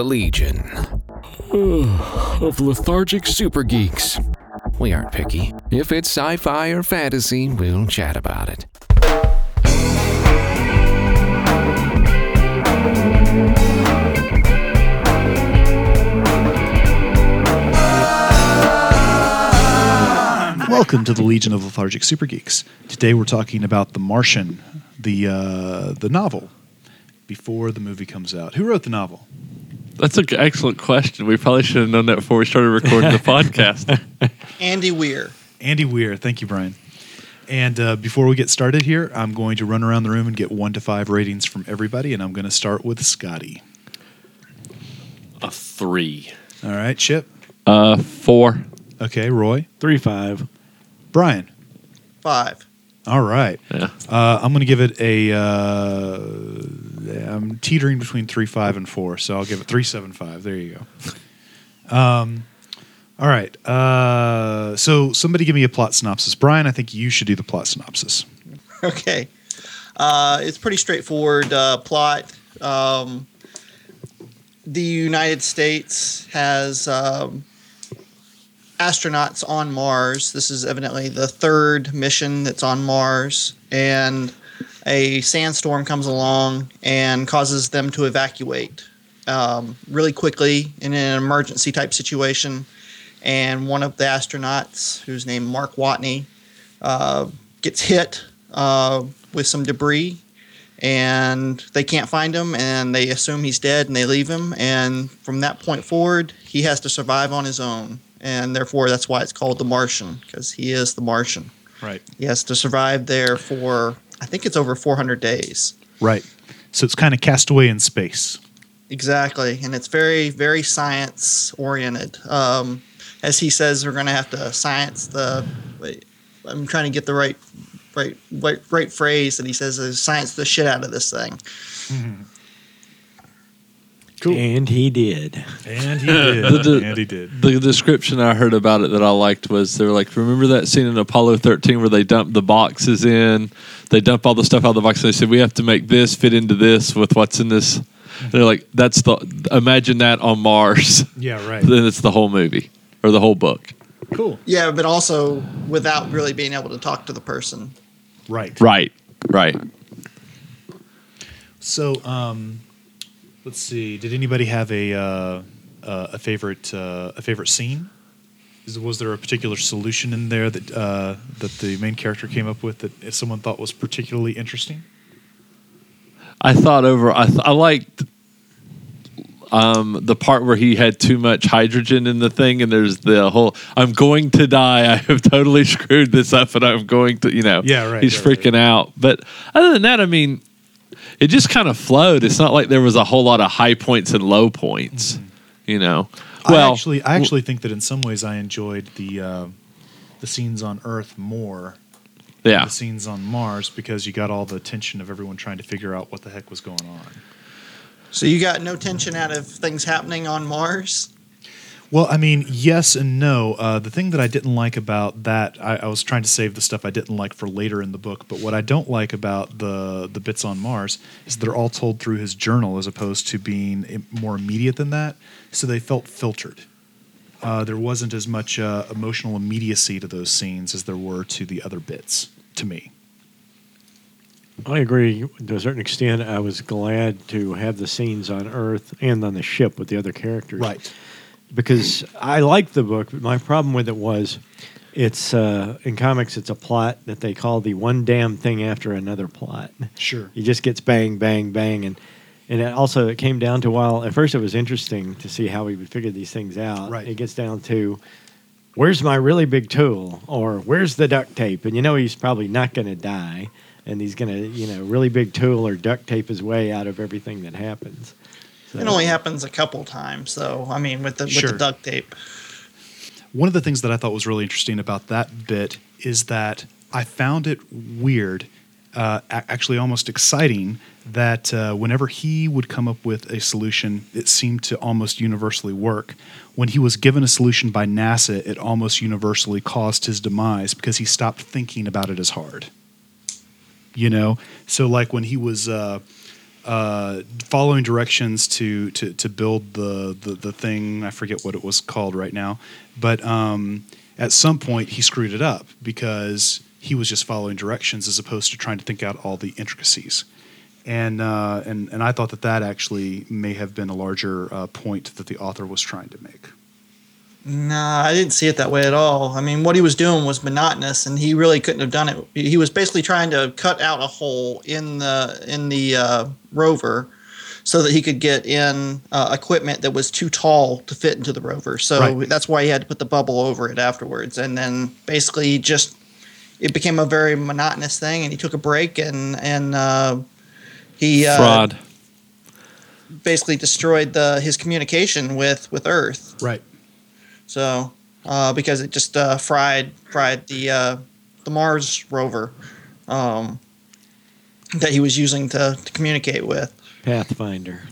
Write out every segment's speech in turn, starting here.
The Legion of lethargic super geeks. We aren't picky. If it's sci fi or fantasy, we'll chat about it. Welcome to the Legion of Lethargic Super Geeks. Today we're talking about The Martian, the uh, the novel, before the movie comes out. Who wrote the novel? That's an excellent question. We probably should have known that before we started recording the podcast. Andy Weir. Andy Weir. Thank you, Brian. And uh, before we get started here, I'm going to run around the room and get one to five ratings from everybody, and I'm going to start with Scotty. A three. All right, Chip. Uh, four. Okay, Roy. Three five. Brian. Five. All right. Yeah. Uh, I'm going to give it a. Uh, I'm teetering between three, five, and four, so I'll give it three, seven, five. There you go. Um, all right. Uh, so somebody give me a plot synopsis. Brian, I think you should do the plot synopsis. Okay. Uh, it's pretty straightforward uh, plot. Um, the United States has um, astronauts on Mars. This is evidently the third mission that's on Mars, and a sandstorm comes along and causes them to evacuate um, really quickly in an emergency type situation. And one of the astronauts, who's named Mark Watney, uh, gets hit uh, with some debris and they can't find him and they assume he's dead and they leave him and from that point forward he has to survive on his own and therefore that's why it's called the martian because he is the martian Right. he has to survive there for i think it's over 400 days Right. So it's kind of castaway in space. exactly and it's very very science oriented um, as he says we're going to have to science the wait, i'm trying to get the right right right, right phrase that he says is science the shit out of this thing Cool. And he did. And he did. The- and he did. The description I heard about it that I liked was they were like, remember that scene in Apollo 13 where they dump the boxes in? They dump all the stuff out of the box. They said, we have to make this fit into this with what's in this. They're like, that's the, imagine that on Mars. Yeah, right. then it's the whole movie or the whole book. Cool. Yeah, but also without really being able to talk to the person. Right. Right. Right. So, um, let's see. Did anybody have a uh, uh, a favorite uh, a favorite scene? Is, was there a particular solution in there that uh, that the main character came up with that someone thought was particularly interesting? I thought over. I, th- I liked um, the part where he had too much hydrogen in the thing, and there's the whole "I'm going to die. I have totally screwed this up, and I'm going to," you know. Yeah, right, He's right. freaking out. But other than that, I mean, it just kind of flowed. It's not like there was a whole lot of high points and low points. You know. Well, I actually, I actually think that in some ways I enjoyed the uh, the scenes on Earth more than yeah. the scenes on Mars because you got all the tension of everyone trying to figure out what the heck was going on. So you got no tension out of things happening on Mars. Well, I mean, yes and no. Uh, the thing that I didn't like about that, I, I was trying to save the stuff I didn't like for later in the book. But what I don't like about the the bits on Mars is they're all told through his journal, as opposed to being more immediate than that. So they felt filtered. Uh, there wasn't as much uh, emotional immediacy to those scenes as there were to the other bits. To me, I agree to a certain extent. I was glad to have the scenes on Earth and on the ship with the other characters. Because I liked the book, but my problem with it was it's uh, in comics it's a plot that they call the one damn thing after another plot. Sure. it just gets bang, bang, bang, and and it also it came down to while at first it was interesting to see how he would figure these things out. Right. It gets down to where's my really big tool or where's the duct tape, and you know he's probably not going to die, and he's going to you know really big tool or duct tape his way out of everything that happens. So- It only happens a couple times, though. I mean, with the with the duct tape. One of the things that I thought was really interesting about that bit is that I found it weird, uh, actually almost exciting, that uh, whenever he would come up with a solution, it seemed to almost universally work. When he was given a solution by NASA, it almost universally caused his demise because he stopped thinking about it as hard. You know, so like when he was. Uh, uh, following directions to to to build the, the the thing. I forget what it was called right now, but um, at some point he screwed it up because he was just following directions as opposed to trying to think out all the intricacies. And uh, and and I thought that that actually may have been a larger uh, point that the author was trying to make. Nah, I didn't see it that way at all. I mean, what he was doing was monotonous, and he really couldn't have done it. He was basically trying to cut out a hole in the in the uh, rover, so that he could get in uh, equipment that was too tall to fit into the rover. So Right. that's why he had to put the bubble over it afterwards, and then basically just it became a very monotonous thing. And he took a break, and and uh, he uh, Fraud. basically destroyed the his communication with with Earth. Right. So, uh, because it just uh, fried fried the uh, the Mars rover um, that he was using to, to communicate with. Pathfinder.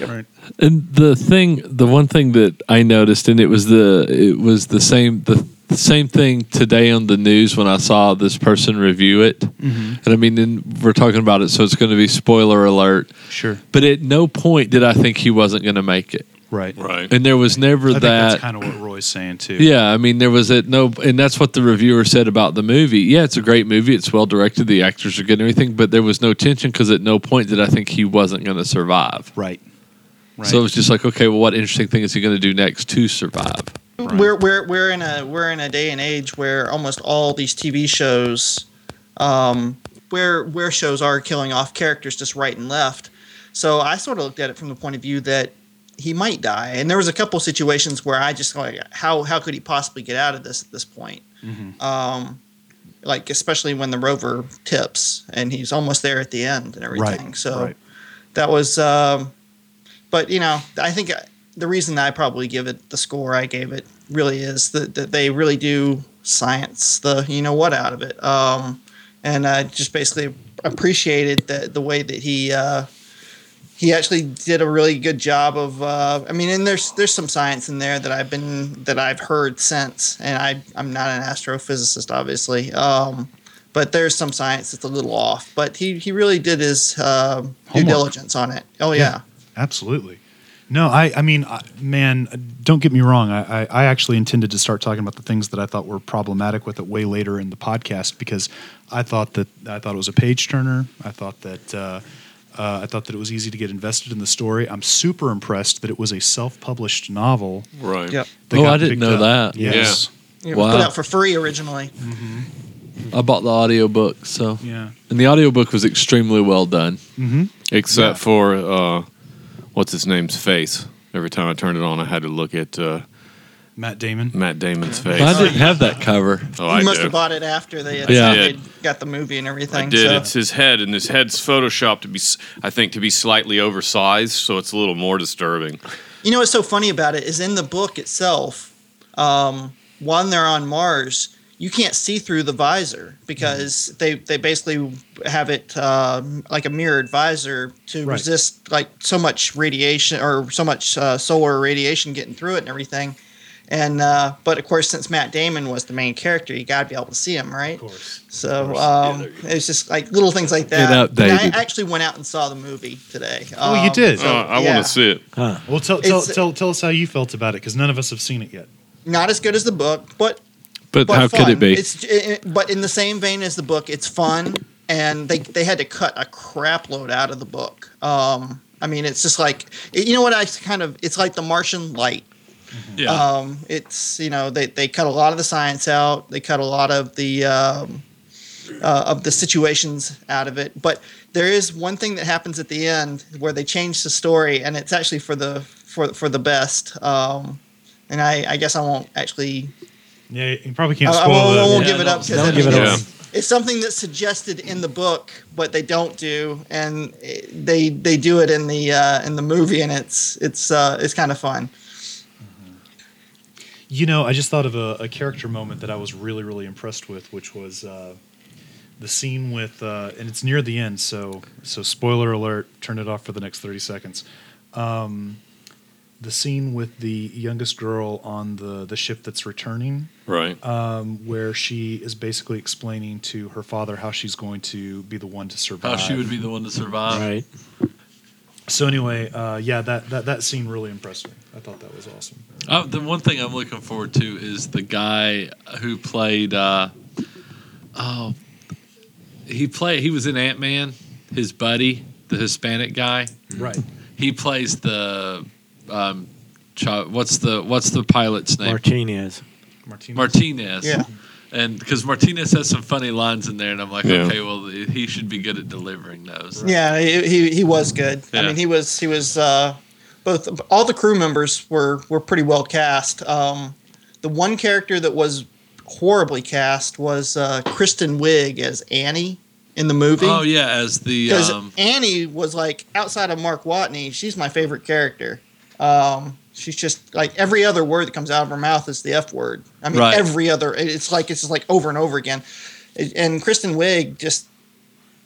Right. And the thing, the one thing that I noticed, and it was the it was the same the, the same thing today on the news when I saw this person review it. And I mean, then we're talking about it, so it's going to be spoiler alert. Sure. But at no point did I think he wasn't going to make it, Right. Right. and there was never I think that. that's kind of what Roy's saying too. Yeah, I mean, there was at no, and that's what the reviewer said about the movie. Yeah, it's a great movie. It's well directed. The actors are good and everything, but there was no tension because at no point did I think he wasn't going to survive. Right. Right. So it was just like, okay, well, what interesting thing is he going to do next to survive? Right. We're we're we're in a we're in a day and age where almost all these TV shows, um, where where shows are killing off characters just right and left. So I sort of looked at it from the point of view that he might die, and there was a couple situations where I just like how how could he possibly get out of this at this point? Mhm. Um, like especially when the rover tips and he's almost there at the end and everything. Right. So right. that was um, but you know i think the reason i probably give it the score i gave it really is that, that they really do science the you know what out of it um, and i just basically appreciated the, the way that he uh, he actually did a really good job of uh, i mean and there's there's some science in there that i've been that i've heard since and i i'm not an astrophysicist obviously um, but there's some science that's a little off but he he really did his uh, due diligence on it oh yeah. Absolutely. No, I, I mean, I- man, don't get me wrong. I, I, I actually intended to start talking about the things that I thought were problematic with it way later in the podcast because I thought that I thought it was a page turner. I thought that uh, uh, I thought that it was easy to get invested in the story. I'm super impressed that it was a self-published novel. Right. Yep. Oh, I didn't know up. that. Yes. It Wow. was put out for free originally. I bought the audiobook, so Yeah. and the audiobook was extremely well done. Mm-hmm. Except Yeah. for uh, what's his name's face. Every time I turned it on, I had to look at uh, Matt Damon. Matt Damon's face. I didn't have that cover. Oh, you I must did. have bought it after they had Yeah. they'd got the movie and everything. I did. So. It's his head, and his head's photoshopped to be, s- I think, to be slightly oversized, so it's a little more disturbing. You know what's so funny about it is in the book itself, um, when they're on Mars, you can't see through the visor because they, they basically have it um, like a mirrored visor to Right. resist like so much radiation or so much uh, solar radiation getting through it and everything. And uh, but of course, since Matt Damon was the main character, you got to be able to see him, right? Of course. So um, it's just like little things like that. outdated. And I actually went out and saw the movie today. Oh, you Um, did? so, Uh, I yeah. want to see it. Huh. Well, tell, tell, tell, tell us how you felt about it because none of us have seen it yet. Not as good as the book, but But, but how fun. could it be? It's it, but in the same vein as the book, it's fun, and they they had to cut a crap load out of the book. Um, I mean, it's just like you know what I kind of it's like the Martian light. Yeah. Um, it's you know they they cut a lot of the science out. They cut a lot of the um, uh, of the situations out of it. But there is one thing that happens at the end where they change the story, and it's actually for the for for the best. Um, and I, I guess I won't actually Yeah, you probably can't I, I won't, I won't Yeah, give it up don't- because give it away. it's, it's something that's suggested in the book, but they don't do, and it- they they do it in the uh, in the movie, and it's it's uh, it's kind of fun. You know, I just thought of a, a character moment that I was really, really impressed with, which was uh, the scene with, uh, and it's near the end, so so spoiler alert. Turn it off for the next thirty seconds. Um, the scene with the youngest girl on the the ship that's returning, right. um, where she is basically explaining to her father how she's going to be the one to survive. how she would be the one to survive. Right. So anyway, uh, yeah, that, that that scene really impressed me. I thought that was awesome. Uh, the one thing I'm looking forward to is the guy who played. Uh, oh, he played. He was in Ant Man. His buddy, the Hispanic guy. Right. He plays the. Um, what's the What's the pilot's name? Martinez. Martinez. Martinez. Yeah. And because Martinez has some funny lines in there, and I'm like, Yeah. okay, well, he should be good at delivering those. Yeah, he, he, he was good. I mean, he was he was uh, both all the crew members were were pretty well cast. Um, the one character that was horribly cast was uh, Kristen Wiig as Annie in the movie. Oh yeah, as the because um, Annie was like outside of Mark Watney, she's my favorite character. Um, she's just like every other word that comes out of her mouth is the F word. I mean, Right. every other. It's like it's just like over and over again. And Kristen Wiig just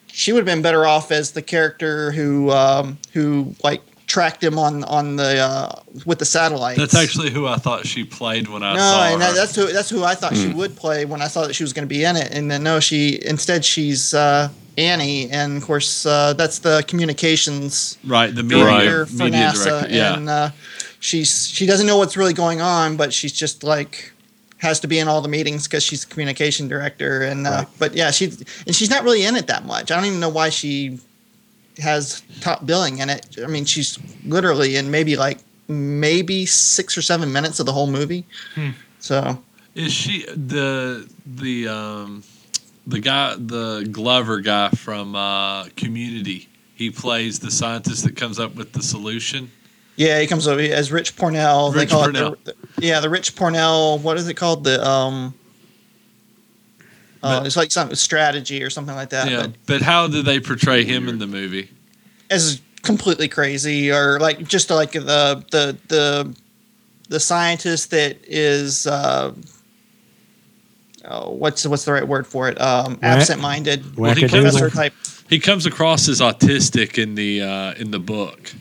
she would have been better off as the character who um, who like tracked him on on the uh, with the satellite. that's actually who I thought she played when I no, saw and her. that's who that's who I thought she would play when I saw that she was going to be in it, and then no, she instead she's uh, Annie, and of course uh, that's the communications right, the media, director for media NASA, director. Yeah, and uh, she's she doesn't know what's really going on, but she's just like has to be in all the meetings because she's the communication director, and uh, Right. but yeah, she and she's not really in it that much. I don't even know why she has top billing in it. I mean, she's literally in maybe like maybe six or seven minutes of the whole movie. So is she the the um the guy the Glover guy from uh, Community? He plays the scientist that comes up with the solution. Yeah, he comes over as Rich Purnell. Rich they call Purnell. it the, yeah, the Rich Purnell. What is it called? The um. Uh, But- it's like some strategy or something like that. yeah, But but how do they portray him in the movie? as completely crazy or like just like the the the the scientist that is uh, oh, what's what's the right word for it? Um, absent-minded Well, he Wackadoodle. professor type. He comes across as autistic in the uh, in the book.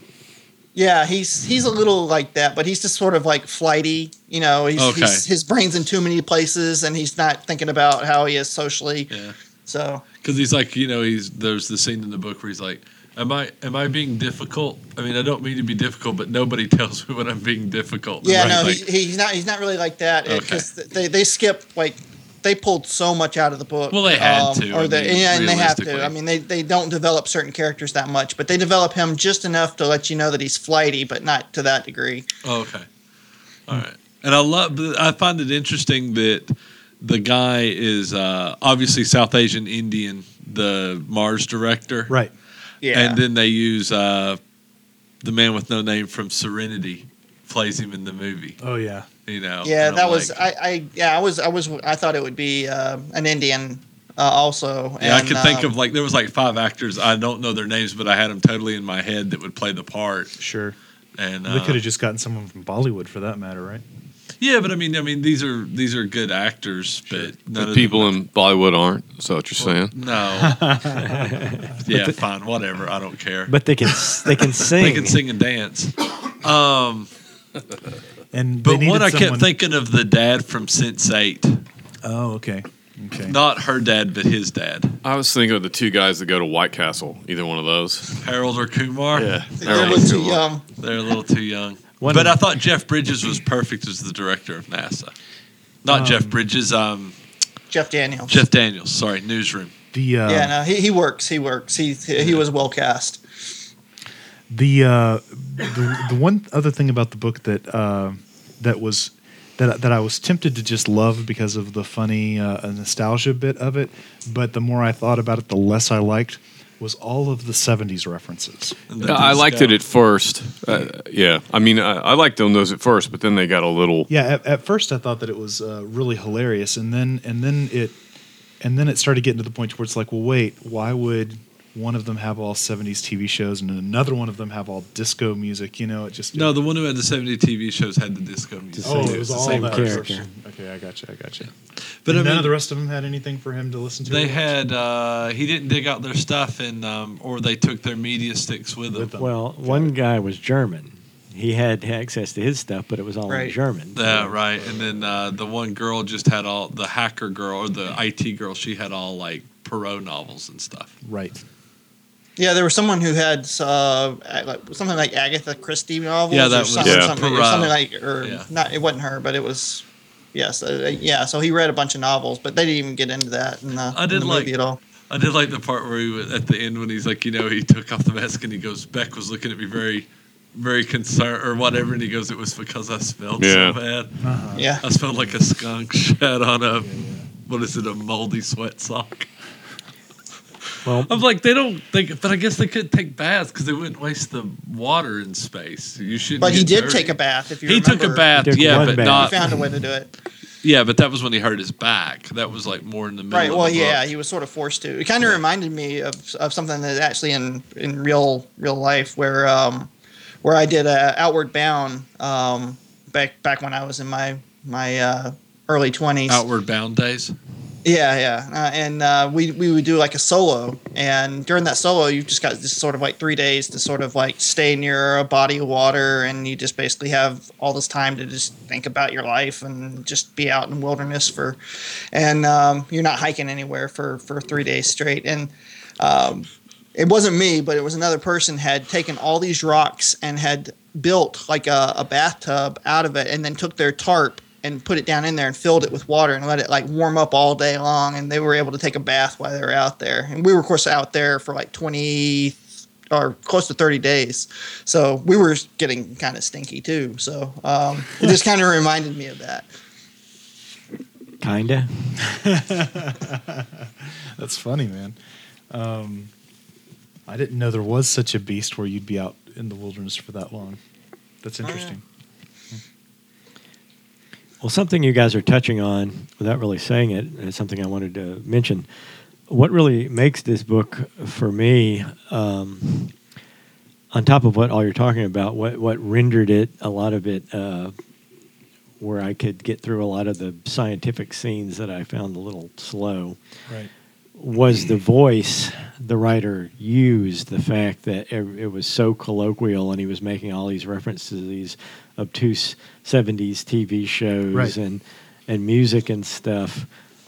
Yeah, he's he's a little like that, but he's just sort of like flighty. You know, he's, Okay. he's his brain's in too many places, and he's not thinking about how he is socially. Yeah. So because he's like you know he's there's the scene in the book where he's like am i am i being difficult i mean i don't mean to be difficult but nobody tells me when i'm being difficult yeah, And no, he's he, he's not he's not really like that Okay. they they skip like they pulled so much out of the book. Well, they had to, or I they, mean, yeah, and they have to. I mean, they they don't develop certain characters that much, but they develop him just enough to let you know that he's flighty, but not to that degree. oh, okay all right and i love i find it interesting that the guy is uh, obviously south asian indian the mars director Right. Yeah, and then they use uh, the man with no name from serenity plays him in the movie Oh yeah. you know yeah, that I'm was like- I, I yeah I was I was I thought it would be uh, an Indian uh, also. Yeah, I and, could think um, of like there was like five actors. I don't know their names, but I had them totally in my head that would play the part. Sure. And they uh, could have just gotten someone from Bollywood for that matter, right? yeah, but I mean, I mean, these are these are good actors, but none The of people them, in Bollywood aren't. Is that what you're saying? no, yeah, fine, whatever. I don't care. But they can they can sing. they can sing and dance. Um, And but they needed one I someone- kept thinking of the dad from Sense Eight, Oh, okay. Okay. not her dad, but his dad, I was thinking of the two guys that go to White Castle. Either one of those. Harold or Kumar. Yeah. they're a little too young. They're a little too young. One but of- I thought Jeff Bridges was perfect as the director of NASA. Not Um, Jeff Bridges, um, Jeff Daniels. Jeff Daniels. Sorry, Newsroom. The uh, yeah, no, he, he works. He works. He he was well cast. The uh, the the one other thing about the book that uh, that was that that I was tempted to just love because of the funny uh, nostalgia bit of it, but the more I thought about it, the less I liked was all of the '70s references. And the I liked disco. it at first. Uh, yeah, I mean, I, I liked on those at first, but then they got a little. Yeah, at, at first I thought that it was uh, really hilarious, and then and then it and then it started getting to the point where it's like, well, wait, why would one of them have all '70s TV shows and another one of them have all disco music? You know, it just No, the one who had the 70s TV shows had the disco music. Oh, same- it was the all same that character. person. Okay, I got you. I got you. But And I none of the rest of them had anything for him to listen to. they had, uh, he didn't dig out their stuff and, um, or they took their media sticks with them. With them. Well, one guy was German. He had access to his stuff, but it was all Right. in German. Yeah, right. And then uh, the one girl just had all, the hacker girl or the IT girl, she had all like Poirot novels and stuff. right. Yeah, there was someone who had uh, something like Agatha Christie novels. Yeah, that or was- something, Yeah. something, or something like, or Yeah. not. It wasn't her, but it was. Yes, uh, yeah. So he read a bunch of novels, but they didn't even get into that in the, I in did the like- movie at all. I did like the part where he was at the end when he's like, you know, he took off the mask and he goes, Beck was looking at me very, very concerned or whatever, and he goes, it was because I smelled Yeah. so bad. Yeah, I smelled like a skunk shed on a, what is it, a moldy sweat sock. Well, I'm like, they don't think, but I guess they could take baths because they wouldn't waste the water in space. You shouldn't. but he did dirty. take a bath. If you He took a bath, took yeah, but bath. He not. found a way to do it. Yeah, but that was when he hurt his back. That was like more in the middle. Right. of Well, the yeah, book. he was sort of forced to. It kind of reminded me of, of something that actually in in real real life where um where I did uh, Outward Bound um back back when I was in my my uh, early twenties. Outward Bound days. Yeah, yeah, uh, and uh, we we would do like a solo, and during that solo, you've just got this sort of like three days to sort of like stay near a body of water, and you just basically have all this time to just think about your life and just be out in wilderness for, and um, you're not hiking anywhere for for three days straight, and um, it wasn't me, but it was another person had taken all these rocks and had built like a, a bathtub out of it, and then took their tarp and put it down in there and filled it with water and let it like warm up all day long, and they were able to take a bath while they were out there. And we were of course out there for like twenty or close to 30 days. So we were getting kind of stinky too. So um, it just kind of reminded me of that. kinda. That's funny, man. Um, I didn't know there was such a beast where you'd be out in the wilderness for that long. That's yeah. interesting. Well, something you guys are touching on without really saying it's something I wanted to mention. What really makes this book for me, um, on top of what all you're talking about, what what rendered it a lot of it uh, where I could get through a lot of the scientific scenes that I found a little slow Right. Was the voice the writer used the fact that it, it was so colloquial and he was making all these references to these obtuse 70s TV shows Right. and and music and stuff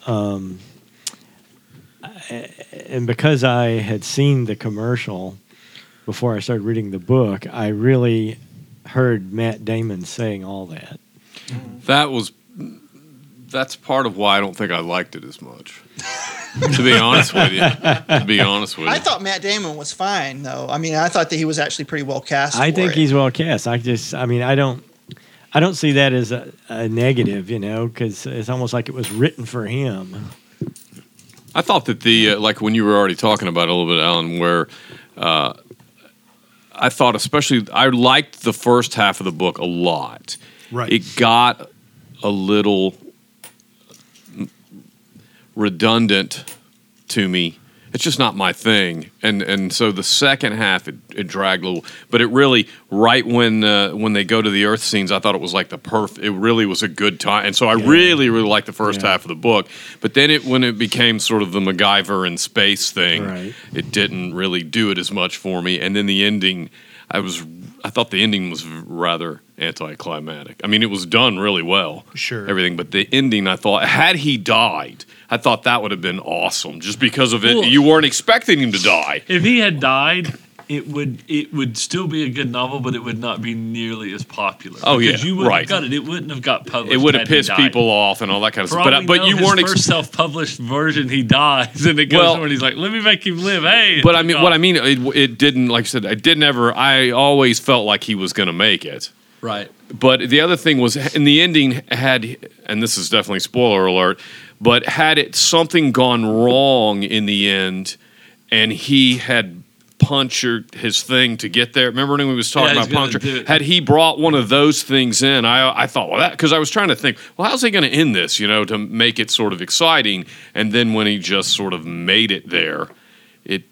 um, and because I had seen the commercial before I started reading the book I really heard Matt Damon saying all that That was that's part of why I don't think I liked it as much. to be honest with you. To be honest with you. I thought Matt Damon was fine though. I mean, I thought that he was actually pretty well cast. I for think it. he's well cast. I just, I mean, I don't, I don't see that as a, a negative, you know, because it's almost like it was written for him. I thought that the uh, like when you were already talking about it a little bit, Alan, where uh, I thought especially I liked the first half of the book a lot. Right. It got a little redundant to me. It's just not my thing, and and so the second half it, it dragged a little, but it really right when uh, when they go to the Earth scenes, I thought it was like the perf. It really was a good time, and so I really really liked the first Yeah. half of the book. But then it when it became sort of the MacGyver in space thing, Right. it didn't really do it as much for me. And then the ending, I was I thought the ending was rather anticlimactic. I mean, it was done really well, Sure. everything, but the ending, I thought, had he died, I thought that would have been awesome, just because of it. Well- you weren't expecting him to die. If he had died, it would it would still be a good novel, but it would not be nearly as popular. Oh, yeah, you wouldn't right. have got it. It wouldn't have got published. It would have pissed people off and all that kind of For stuff. But uh, but you weren't. first Ex- self-published version. He dies, and it goes Well- and He's like, "Let me make him live." Hey, but I mean, what I mean, it, it didn't. Like I said, I did never. I always felt like he was going to make it. Right? But the other thing was in the ending had, and this is definitely spoiler alert, but had it something gone wrong in the end, and he had punctured his thing to get there. Remember when we was talking Yeah, about puncture? Had he brought one of those things in, I I thought well that because I was trying to think, well, how's he going to end this? You know, to make it sort of exciting. And then when he just sort of made it there, it.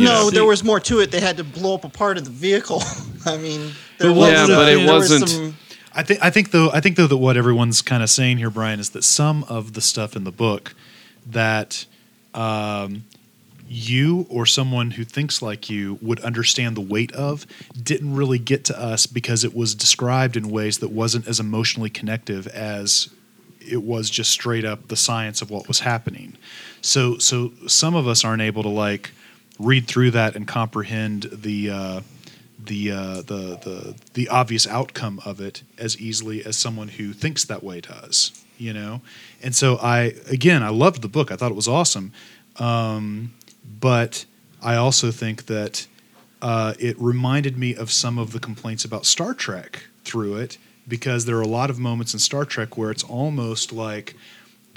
You no, know. there was more to it. They had to blow up a part of the vehicle. I mean, there But was, yeah, uh, but it there was wasn't- some- I think I think though I think though that what everyone's kind of saying here, Brian, is that some of the stuff in the book that um, you or someone who thinks like you would understand the weight of didn't really get to us because it was described in ways that wasn't as emotionally connective as it was just straight up the science of what was happening. So so some of us aren't able to like read through that and comprehend the uh, the, uh, the the the obvious outcome of it as easily as someone who thinks that way does. You know, and so I again I loved the book. I thought it was awesome, um, but I also think that uh, it reminded me of some of the complaints about Star Trek through it because there are a lot of moments in Star Trek where it's almost like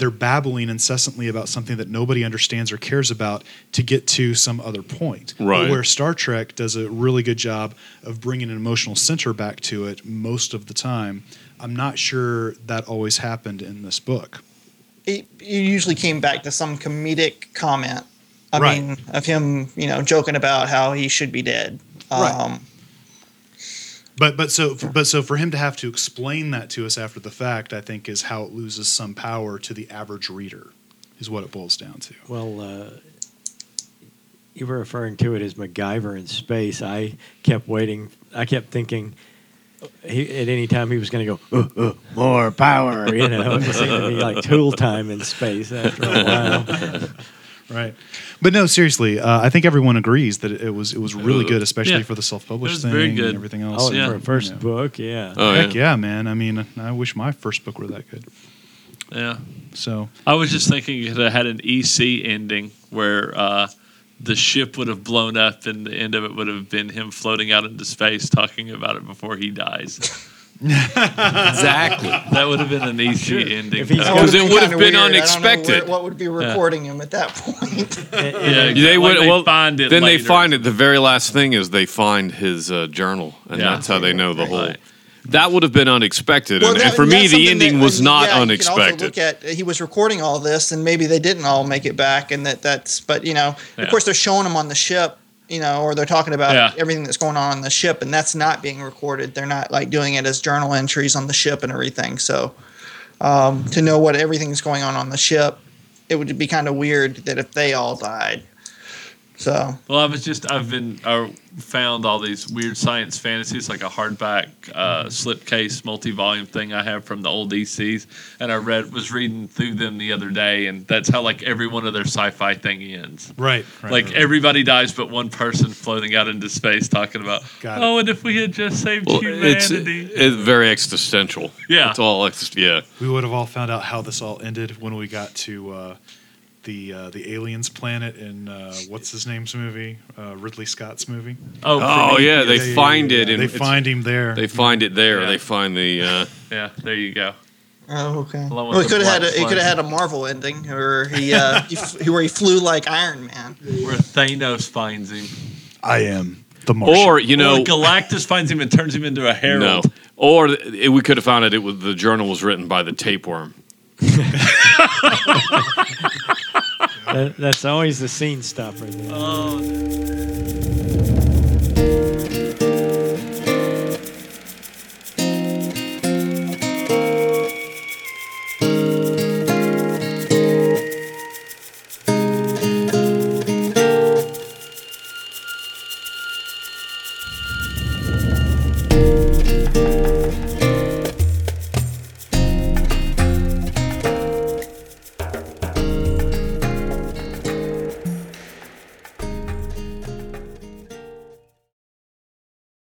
they're babbling incessantly about something that nobody understands or cares about to get to some other point. But Right. where Star Trek does a really good job of bringing an emotional center back to it most of the time. I'm not sure that always happened in this book. it, it usually came back to some comedic comment. I Right. mean, of him, you know, joking about how he should be dead. Right. Um, But but so but so for him to have to explain that to us after the fact, I think is how it loses some power to the average reader, is what it boils down to. Well, uh, you were referring to it as MacGyver in space. I kept waiting. I kept thinking he, at any time he was going to go, uh, uh, more power. You know, it seemed to be like tool time in space after a while. Right. But no, seriously, uh, I think everyone agrees that it was it was really good, especially Yeah. for the self-published thing very good. and everything else. Oh, Yeah. for a first You know. book, yeah. Oh, Heck yeah. yeah, man. I mean, I wish my first book were that good. Yeah. So I was just thinking it had an EC ending where uh, the ship would have blown up and the end of it would have been him floating out into space talking about it before he dies. Exactly. That would have been an EC ending. If he's Uh, got- Because it would have been weird. I don't know unexpected. where- what would be recording him at that point? yeah, They like would. well, find it then later. they find it. The very last thing is they find his uh, journal, and Yeah. that's how they know the whole. Right. That would have been unexpected, and, that- and for me, the ending that- was and, not yeah, You can unexpected. also look at he was recording all this, and maybe they didn't all make it back, and that that's. But you know, Yeah. of course, they're showing him on the ship, you know, or they're talking about Yeah. everything that's going on on the ship, and that's not being recorded. They're not like doing it as journal entries on the ship and everything. So, um, to know what everything's going on on the ship, it would be kind of weird that if they all died. So Well, I was just I've been I found all these weird science fantasies like a hardback uh, slipcase multi-volume thing I have from the old DCs, and I read was reading through them the other day, and that's how like every one of their sci-fi thing ends. right, right like right. everybody dies but one person floating out into space talking about Got it. oh and if we had just saved Well, it's, humanity it's very existential. Yeah. it's all ex- yeah. we would have all found out how this all ended when we got to uh, the uh, the aliens planet in uh, what's his name's movie, uh, Ridley Scott's movie. oh, Oh yeah, they Yeah, yeah, find yeah, it, yeah. and They find him there. They find it there. Yeah. They find the. Uh, yeah there you go Oh, okay. Along with Well, he the could have had a, black he could have had a Marvel ending, where he, uh, he f- where he flew like Iron Man. where Thanos finds him I am the Martian. or you know, or Galactus finds him and turns him into a herald no, or it, we could have found out it was the journal was written by the tapeworm. That, that's always the scene stopper. There. Oh,